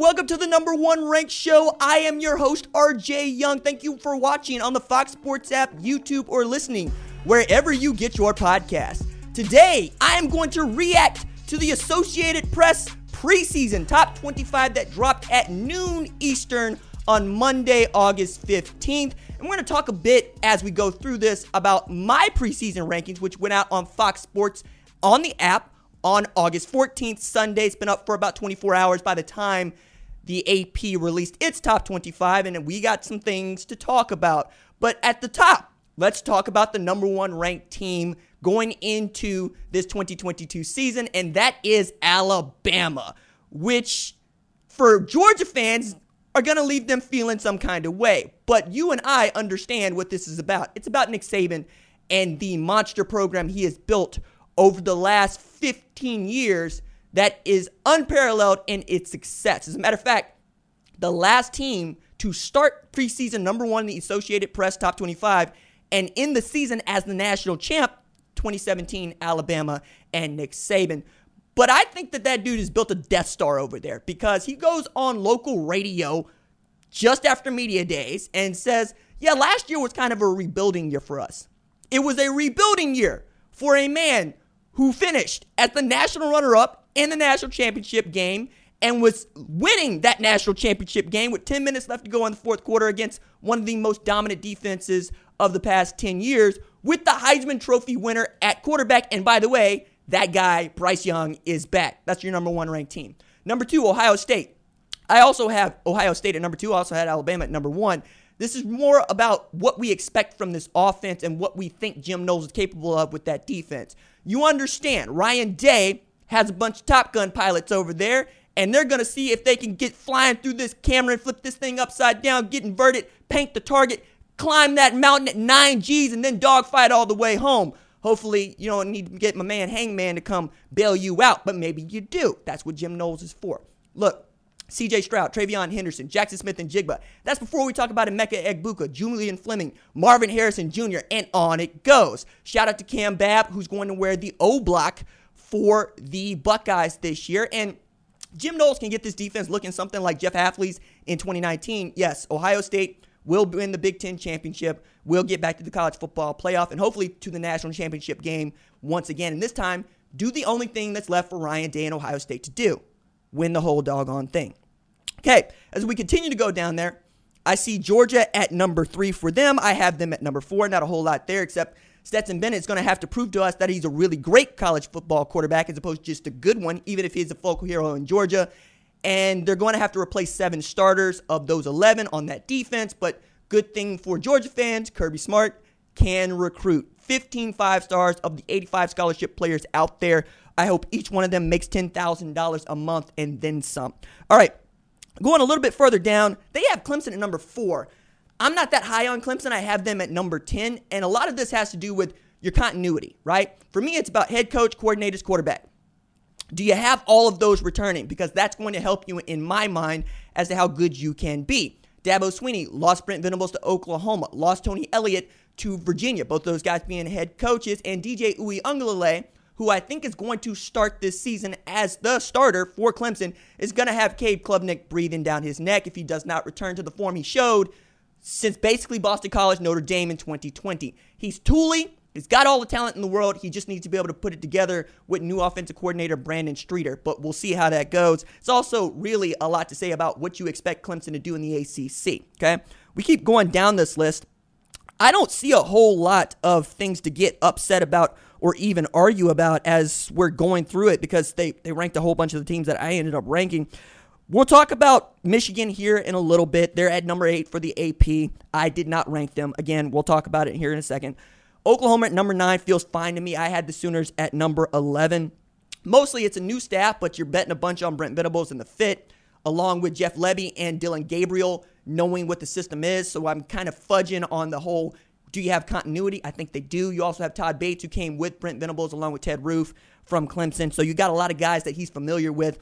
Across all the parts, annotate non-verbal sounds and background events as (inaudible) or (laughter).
Welcome to the number one ranked show. I am your host, RJ Young. Thank you for watching on the Fox Sports app, YouTube, or listening wherever you get your podcast. Today, I am going to react to the Associated Press preseason top 25 that dropped at noon Eastern on Monday, August 15th. And we're going to talk a bit as we go through this about my preseason rankings, which went out on Fox Sports on the app on August 14th, Sunday. It's been up for about 24 hours by the time the AP released its top 25, and we got some things to talk about. But at the top, let's talk about the number one ranked team going into this 2022 season, and that is Alabama, which for Georgia fans are going to leave them feeling some kind of way. But you and I understand what this is about. It's about Nick Saban and the monster program he has built over the last 15 years that is unparalleled in its success. As a matter of fact, the last team to start preseason number one in the Associated Press top 25 and in the season as the national champ, 2017 Alabama and Nick Saban. But I think that that dude has built a Death Star over there because he goes on local radio just after media days and says, Yeah, last year was kind of a rebuilding year for us. It was a rebuilding year for a man who finished as the national runner up in the national championship game and was winning that national championship game with 10 minutes left to go in the fourth quarter against one of the most dominant defenses of the past 10 years with the Heisman Trophy winner at quarterback. And by the way, that guy, Bryce Young, is back. That's your number one ranked team. Number two, Ohio State. I also have Ohio State at number two. I also had Alabama at number one. This is more about what we expect from this offense and what we think Jim Knowles is capable of with that defense. You understand, Ryan Day has a bunch of Top Gun pilots over there, and they're to see if they can get flying through this camera and flip this thing upside down, get inverted, paint the target, climb that mountain at 9 G's, and then dogfight all the way home. Hopefully, you don't need to get my man Hangman to come bail you out, but maybe you do. That's what Jim Knowles is for. Look, CJ Stroud, TreVeyon Henderson, Jaxon Smith-Njigba. That's before we talk about Emeka Egbuka, Julian Fleming, Marvin Harrison Jr., and on it goes. Shout out to Cam Babb, who's going to wear the O block for the Buckeyes this year. And Jim Knowles can get this defense looking something like Jeff Hafley's in 2019. Yes, Ohio State will win the Big Ten championship. We'll get back to the college football playoff and hopefully to the national championship game once again. And this time, do the only thing that's left for Ryan Day and Ohio State to do win the whole doggone thing. Okay, as we continue to go down there, I see Georgia at number three for them. I have them at number four. Not a whole lot there, except Stetson Bennett is going to have to prove to us that he's a really great college football quarterback as opposed to just a good one, even if he's a focal hero in Georgia. And they're going to have to replace seven starters of those 11 on that defense. But good thing for Georgia fans, Kirby Smart can recruit 15 five stars of the 85 scholarship players out there. I hope each one of them makes $10,000 a month and then some. All right, going a little bit further down, they have Clemson at number four. I'm not that high on Clemson. I have them at number 10. And a lot of this has to do with your continuity, right? For me, it's about head coach, coordinators, quarterback. Do you have all of those returning? Because that's going to help you, in my mind, as to how good you can be. Dabo Swinney lost Brent Venables to Oklahoma, lost Tony Elliott to Virginia, both those guys being head coaches, and DJ Uiagalelei, who I think is going to start this season as the starter for Clemson, is going to have Cade Klubnik breathing down his neck if he does not return to the form he showed since basically Boston College, Notre Dame in 2020. He's tooly, He's got all the talent in the world. He just needs to be able to put it together with new offensive coordinator Brandon Streeter. But we'll see how that goes. It's also really a lot to say about what you expect Clemson to do in the ACC. Okay. We keep going down this list. I don't see a whole lot of things to get upset about or even argue about as we're going through it because they, they ranked a whole bunch of the teams that I ended up ranking. We'll talk about Michigan here in a little bit. They're at number eight for the AP. I did not rank them. Again, we'll talk about it here in a second. Oklahoma at number nine feels fine to me. I had the Sooners at number 11. Mostly it's a new staff, but you're betting a bunch on Brent Venables and the fit, along with Jeff Lebby and Dillon Gabriel, knowing what the system is. So I'm kind of fudging on the whole do you have continuity? I think they do. You also have Todd Bates, who came with Brent Venables along with Ted Roof from Clemson. So you got a lot of guys that he's familiar with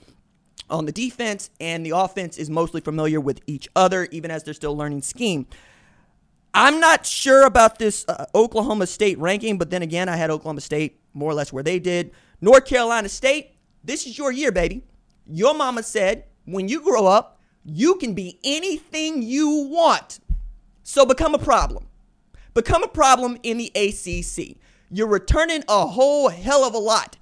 on the defense, and the offense is mostly familiar with each other, even as they're still learning scheme. I'm not sure about this uh, Oklahoma State ranking, but then again, I had Oklahoma State more or less where they did. North Carolina State, this is your year, baby. Your mama said when you grow up, you can be anything you want. So become a problem. Become a problem in the ACC. You're returning a whole hell of a lot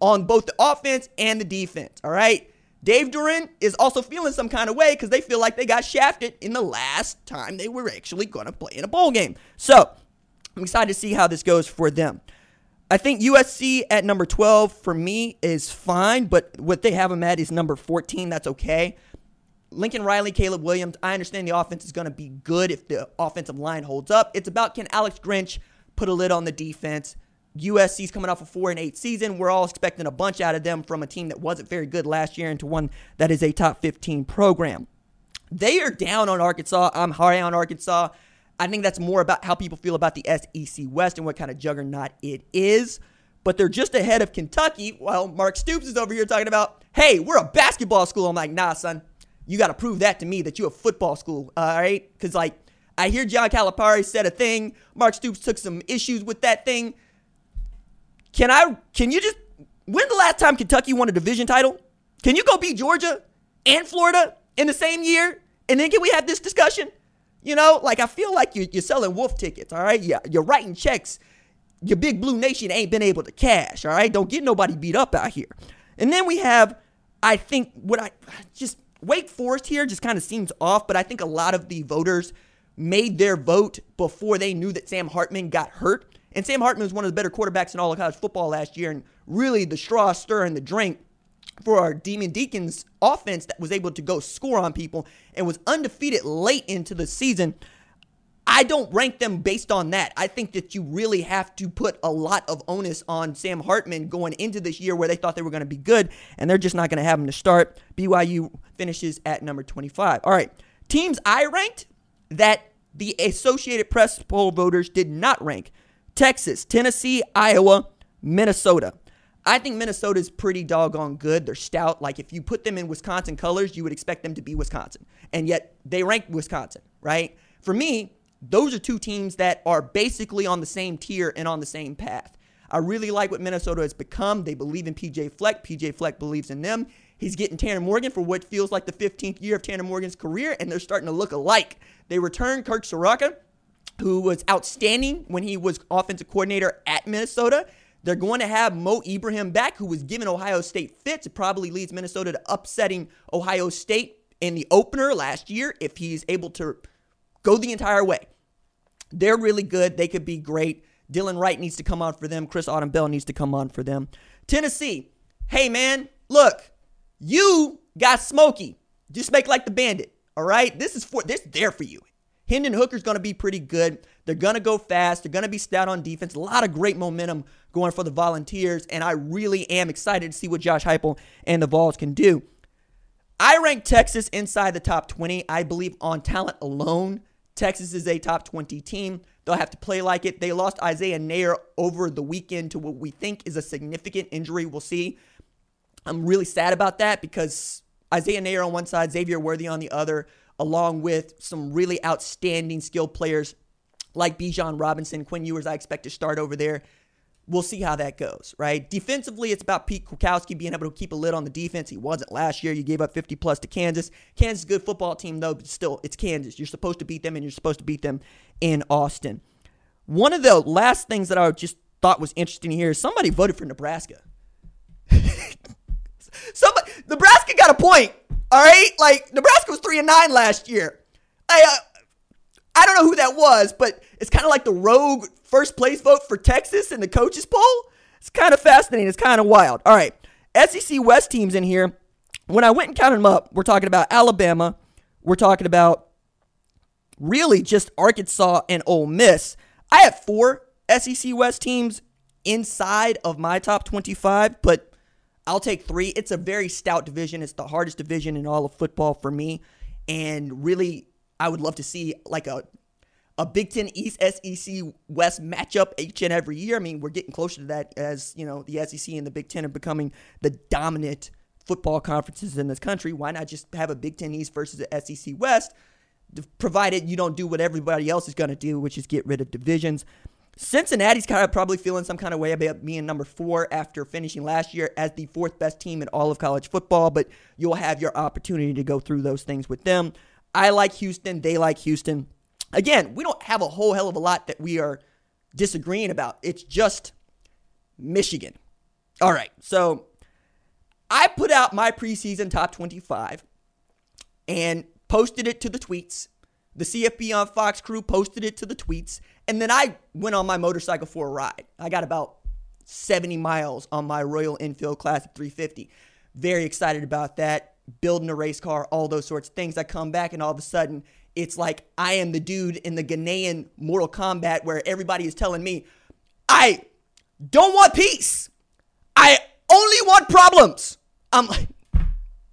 on both the offense and the defense, all right? Dave Doeren is also feeling some kind of way because they feel like they got shafted in the last time they were actually going to play in a bowl game. So I'm excited to see how this goes for them. I think USC at number 12 for me is fine, but what they have them at is number 14. That's okay. Lincoln Riley, Caleb Williams, I understand the offense is going to be good if the offensive line holds up. It's about can Alex Grinch put a lid on the defense? USC's coming off a four and eight season. We're all expecting a bunch out of them from a team that wasn't very good last year into one that is a top 15 program. They are down on Arkansas. I'm high on Arkansas. I think that's more about how people feel about the SEC West and what kind of juggernaut it is. But they're just ahead of Kentucky while Mark Stoops is over here talking about, hey, we're a basketball school. I'm like, nah, son, you got to prove that to me that you're a football school, all right? Because, like, I hear John Calipari said a thing. Mark Stoops took some issues with that thing. Can I? Can you just? When the last time Kentucky won a division title? Can you go beat Georgia and Florida in the same year? And then can we have this discussion? You know, like I feel like you're, you're selling wolf tickets. All right, yeah, you're writing checks. Your big blue nation ain't been able to cash. All right, don't get nobody beat up out here. And then we have, I think, what I just Wake Forest here just kind of seems off, but I think a lot of the voters made their vote before they knew that Sam Hartman got hurt. And Sam Hartman was one of the better quarterbacks in all of college football last year, and really the straw stirring the drink for our Demon Deacons offense that was able to go score on people and was undefeated late into the season. I don't rank them based on that. I think that you really have to put a lot of onus on Sam Hartman going into this year where they thought they were going to be good, and they're just not going to have him to start. BYU finishes at number 25. All right, teams I ranked that the Associated Press poll voters did not rank. Texas, Tennessee, Iowa, Minnesota. I think Minnesota is pretty doggone good. They're stout. Like if you put them in Wisconsin colors, you would expect them to be Wisconsin. And yet they rank Wisconsin, right? For me, those are two teams that are basically on the same tier and on the same path. I really like what Minnesota has become. They believe in PJ Fleck. PJ Fleck believes in them. He's getting Tanner Morgan for what feels like the 15th year of Tanner Morgan's career, and they're starting to look alike. They return Kirk Ciarrocca who was outstanding when he was offensive coordinator at Minnesota. They're going to have Mo Ibrahim back, who was given Ohio State fits. It probably leads Minnesota to upsetting Ohio State in the opener last year if he's able to go the entire way. They're really good. They could be great. Dylan Wright needs to come on for them. Chris Autman Bell needs to come on for them. Tennessee, hey man, look, you got Smokey. Just make like the bandit. All right, this is for this there for you. Hendon Hooker's going to be pretty good. They're going to go fast. They're going to be stout on defense. A lot of great momentum going for the Volunteers, and I really am excited to see what Josh Heupel and the Vols can do. I rank Texas inside the top 20. I believe on talent alone, Texas is a top 20 team. They'll have to play like it. They lost Isaiah Neyor over the weekend to what we think is a significant injury. We'll see. I'm really sad about that because Isaiah Neyor on one side, Xavier Worthy on the other along with some really outstanding skilled players like Bijan Robinson, Quinn Ewers, I expect to start over there. We'll see how that goes, right? Defensively, it's about Pete Kwiatkowski being able to keep a lid on the defense. He wasn't last year. You gave up 50 plus to Kansas. Kansas is a good football team, though, but still, it's Kansas. You're supposed to beat them, and you're supposed to beat them in Austin. One of the last things that I just thought was interesting here is somebody voted for Nebraska. (laughs) somebody, Nebraska got a point. All right, like Nebraska was three and nine last year. I, uh, I don't know who that was, but it's kind of like the rogue first place vote for Texas in the coaches poll. It's kind of fascinating. It's kind of wild. All right, SEC West teams in here. When I went and counted them up, we're talking about Alabama. We're talking about really just Arkansas and Ole Miss. I have four SEC West teams inside of my top 25, but I'll take three. It's a very stout division. It's the hardest division in all of football for me. And really, I would love to see like a a Big Ten East SEC West matchup each and every year. I mean, we're getting closer to that as you know the SEC and the Big Ten are becoming the dominant football conferences in this country. Why not just have a Big Ten East versus the SEC West? provided you don't do what everybody else is going to do, which is get rid of divisions. Cincinnati's kind of probably feeling some kind of way about being number four after finishing last year as the fourth best team in all of college football, but you'll have your opportunity to go through those things with them. I like Houston. They like Houston. Again, we don't have a whole hell of a lot that we are disagreeing about. It's just Michigan. All right. So I put out my preseason top 25, and posted it to the tweets. The CFB on Fox crew posted it to the tweets. And then I went on my motorcycle for a ride. I got about 70 miles on my Royal Enfield Classic 350. Very excited about that. Building a race car, all those sorts of things. I come back and all of a sudden, it's like I am the dude in the Ghanaian Mortal Kombat where everybody is telling me, I don't want peace. I only want problems. I'm like,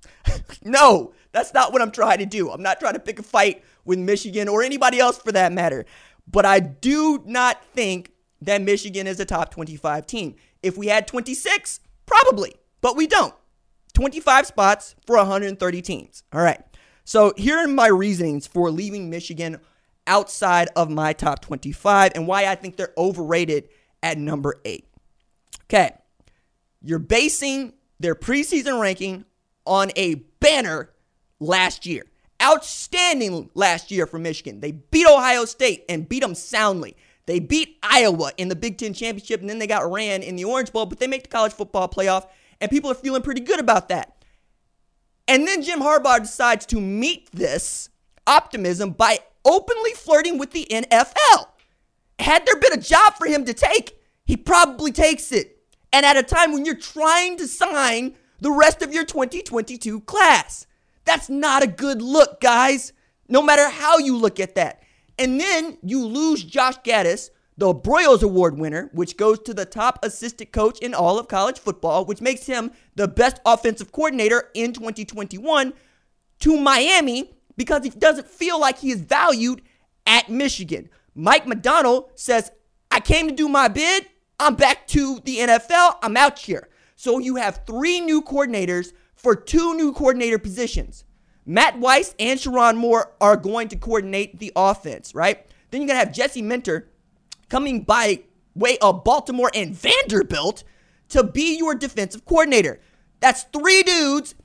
(laughs) no, that's not what I'm trying to do. I'm not trying to pick a fight with Michigan or anybody else for that matter. But I do not think that Michigan is a top 25 team. If we had 26, probably, but we don't. 25 spots for 130 teams. All right. So here are my reasonings for leaving Michigan outside of my top 25 and why I think they're overrated at number eight. Okay. You're basing their preseason ranking on a banner last year. Outstanding last year for Michigan. They beat Ohio State and beat them soundly. They beat Iowa in the Big Ten championship, and then they got ran in the Orange Bowl, but they make the college football playoff, and people are feeling pretty good about that. And then Jim Harbaugh decides to meet this optimism by openly flirting with the NFL. Had there been a job for him to take, he probably takes it. And at a time when you're trying to sign the rest of your 2022 class. That's not a good look, guys, no matter how you look at that. And then you lose Josh Gattis, the Broyles Award winner, which goes to the top assistant coach in all of college football, which makes him the best offensive coordinator in 2021, to Miami because he doesn't feel like he is valued at Michigan. Mike Macdonald says, I came to do my bid. I'm back to the NFL. I'm out here. So you have three new coordinators for two new coordinator positions. Matt Weiss and Sherrone Moore are going to coordinate the offense, right? Then you're going to have Jesse Minter coming by way of Baltimore and Vanderbilt to be your defensive coordinator. That's three dudes,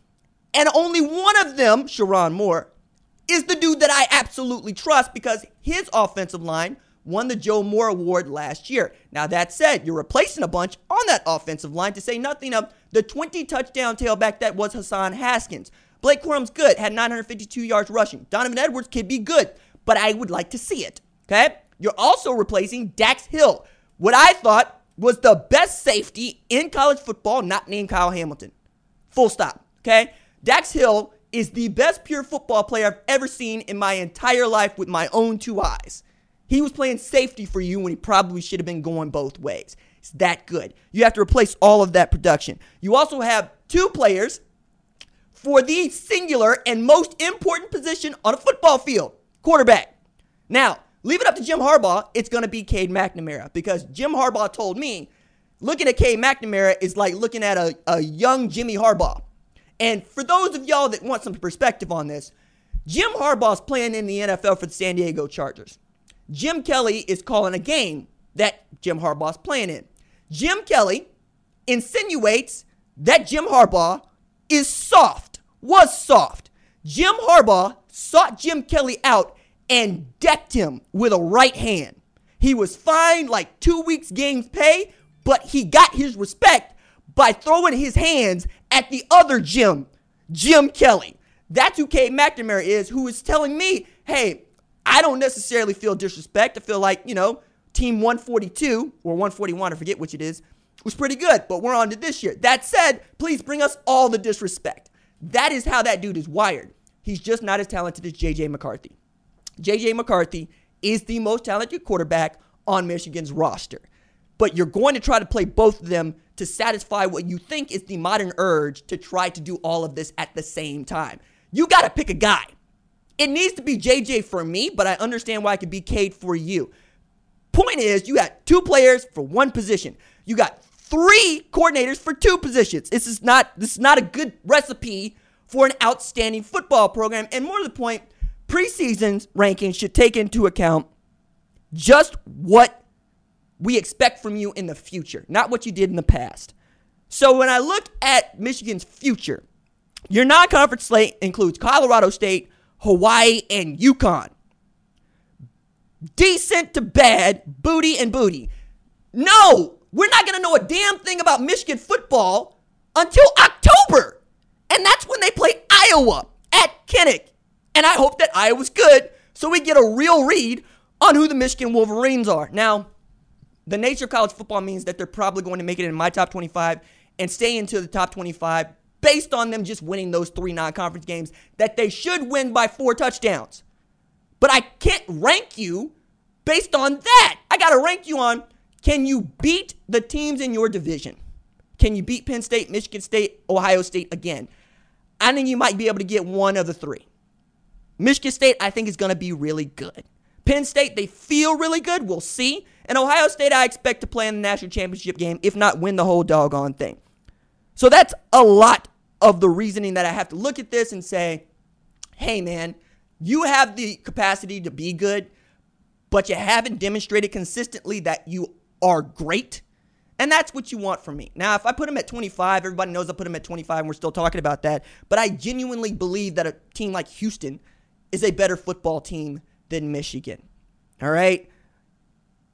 and only one of them, Sherrone Moore, is the dude that I absolutely trust because his offensive line won the Joe Moore Award last year. Now, that said, you're replacing a bunch on that offensive line to say nothing of the 20 touchdown tailback that was Hassan Haskins. Blake Corum's good, had 952 yards rushing. Donovan Edwards could be good, but I would like to see it. Okay? You're also replacing Dax Hill, what I thought was the best safety in college football, not named Kyle Hamilton. Full stop. Okay? Dax Hill is the best pure football player I've ever seen in my entire life with my own two eyes. He was playing safety for you when he probably should have been going both ways. That good. You have to replace all of that production. You also have two players for the singular and most important position on a football field quarterback. Now, leave it up to Jim Harbaugh. It's going to be Cade McNamara because Jim Harbaugh told me looking at Cade McNamara is like looking at a, a young Jimmy Harbaugh. And for those of y'all that want some perspective on this, Jim Harbaugh's playing in the NFL for the San Diego Chargers. Jim Kelly is calling a game that Jim Harbaugh's playing in. Jim Kelly insinuates that Jim Harbaugh is soft, was soft. Jim Harbaugh sought Jim Kelly out and decked him with a right hand. He was fined like two weeks' games pay, but he got his respect by throwing his hands at the other Jim, Jim Kelly. That's who Cade McNamara is, who is telling me, hey, I don't necessarily feel disrespect. I feel like, you know, team 142 or 141, I forget which it is, was pretty good, but we're on to this year. That said, please bring us all the disrespect. That is how that dude is wired. He's just not as talented as JJ McCarthy. JJ McCarthy is the most talented quarterback on Michigan's roster. But you're going to try to play both of them to satisfy what you think is the modern urge to try to do all of this at the same time. You got to pick a guy. It needs to be JJ for me, but I understand why it could be Cade for you. Point is, you got two players for one position. You got three coordinators for two positions. This is not this is not a good recipe for an outstanding football program. And more to the point, preseason rankings should take into account just what we expect from you in the future, not what you did in the past. So when I look at Michigan's future, your non-conference slate includes Colorado State, Hawaii, and UConn. Decent to bad, booty and booty. No, we're not going to know a damn thing about Michigan football until October. And that's when they play Iowa at Kinnick. And I hope that Iowa's good so we get a real read on who the Michigan Wolverines are. Now, the nature of college football means that they're probably going to make it in my top 25 and stay into the top 25 based on them just winning those three non conference games that they should win by four touchdowns. But I can't rank you based on that. I got to rank you on can you beat the teams in your division? Can you beat Penn State, Michigan State, Ohio State again? I think you might be able to get one of the three. Michigan State, I think, is going to be really good. Penn State, they feel really good. We'll see. And Ohio State, I expect to play in the national championship game, if not win the whole doggone thing. So that's a lot of the reasoning that I have to look at this and say, hey, man, you have the capacity to be good, but you haven't demonstrated consistently that you are great. And that's what you want from me. Now, if I put him at 25, everybody knows I put him at 25 and we're still talking about that. But I genuinely believe that a team like Houston is a better football team than Michigan. All right?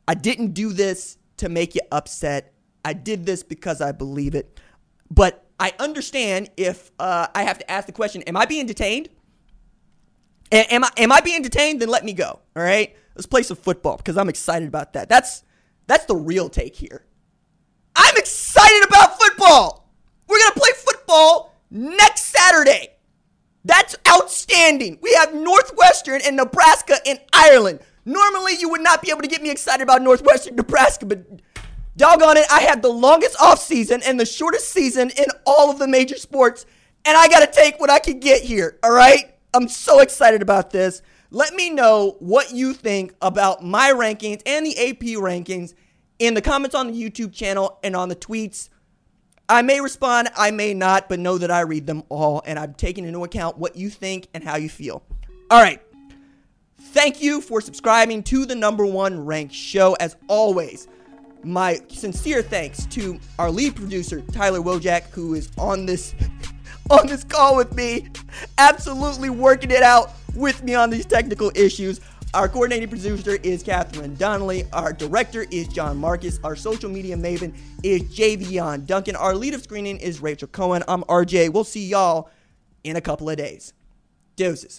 I didn't do this to make you upset. I did this because I believe it. But I understand if uh, I have to ask the question, am I being detained? Am I am I being detained? Then let me go. All right? Let's play some football because I'm excited about that. That's that's the real take here. I'm excited about football. We're to play football next Saturday. That's outstanding. We have Northwestern and Nebraska in Ireland. Normally, you would not be able to get me excited about Northwestern, Nebraska, but doggone it, I had the longest off season and the shortest season in all of the major sports, and I got to take what I can get here, all right? I'm so excited about this. Let me know what you think about my rankings and the AP rankings in the comments on the YouTube channel and on the tweets. I may respond, I may not, but know that I read them all and I'm taking into account what you think and how you feel. All right. Thank you for subscribing to the number one ranked show. As always, my sincere thanks to our lead producer, Tyler Wojak, who is on this on this call with me, absolutely working it out with me on these technical issues. Our coordinating producer is Catherine Donnelly. Our director is John Marcus. Our social media maven is Javion Duncan. Our lead of screening is Rachel Cohen. I'm RJ. We'll see y'all in a couple of days. Doses.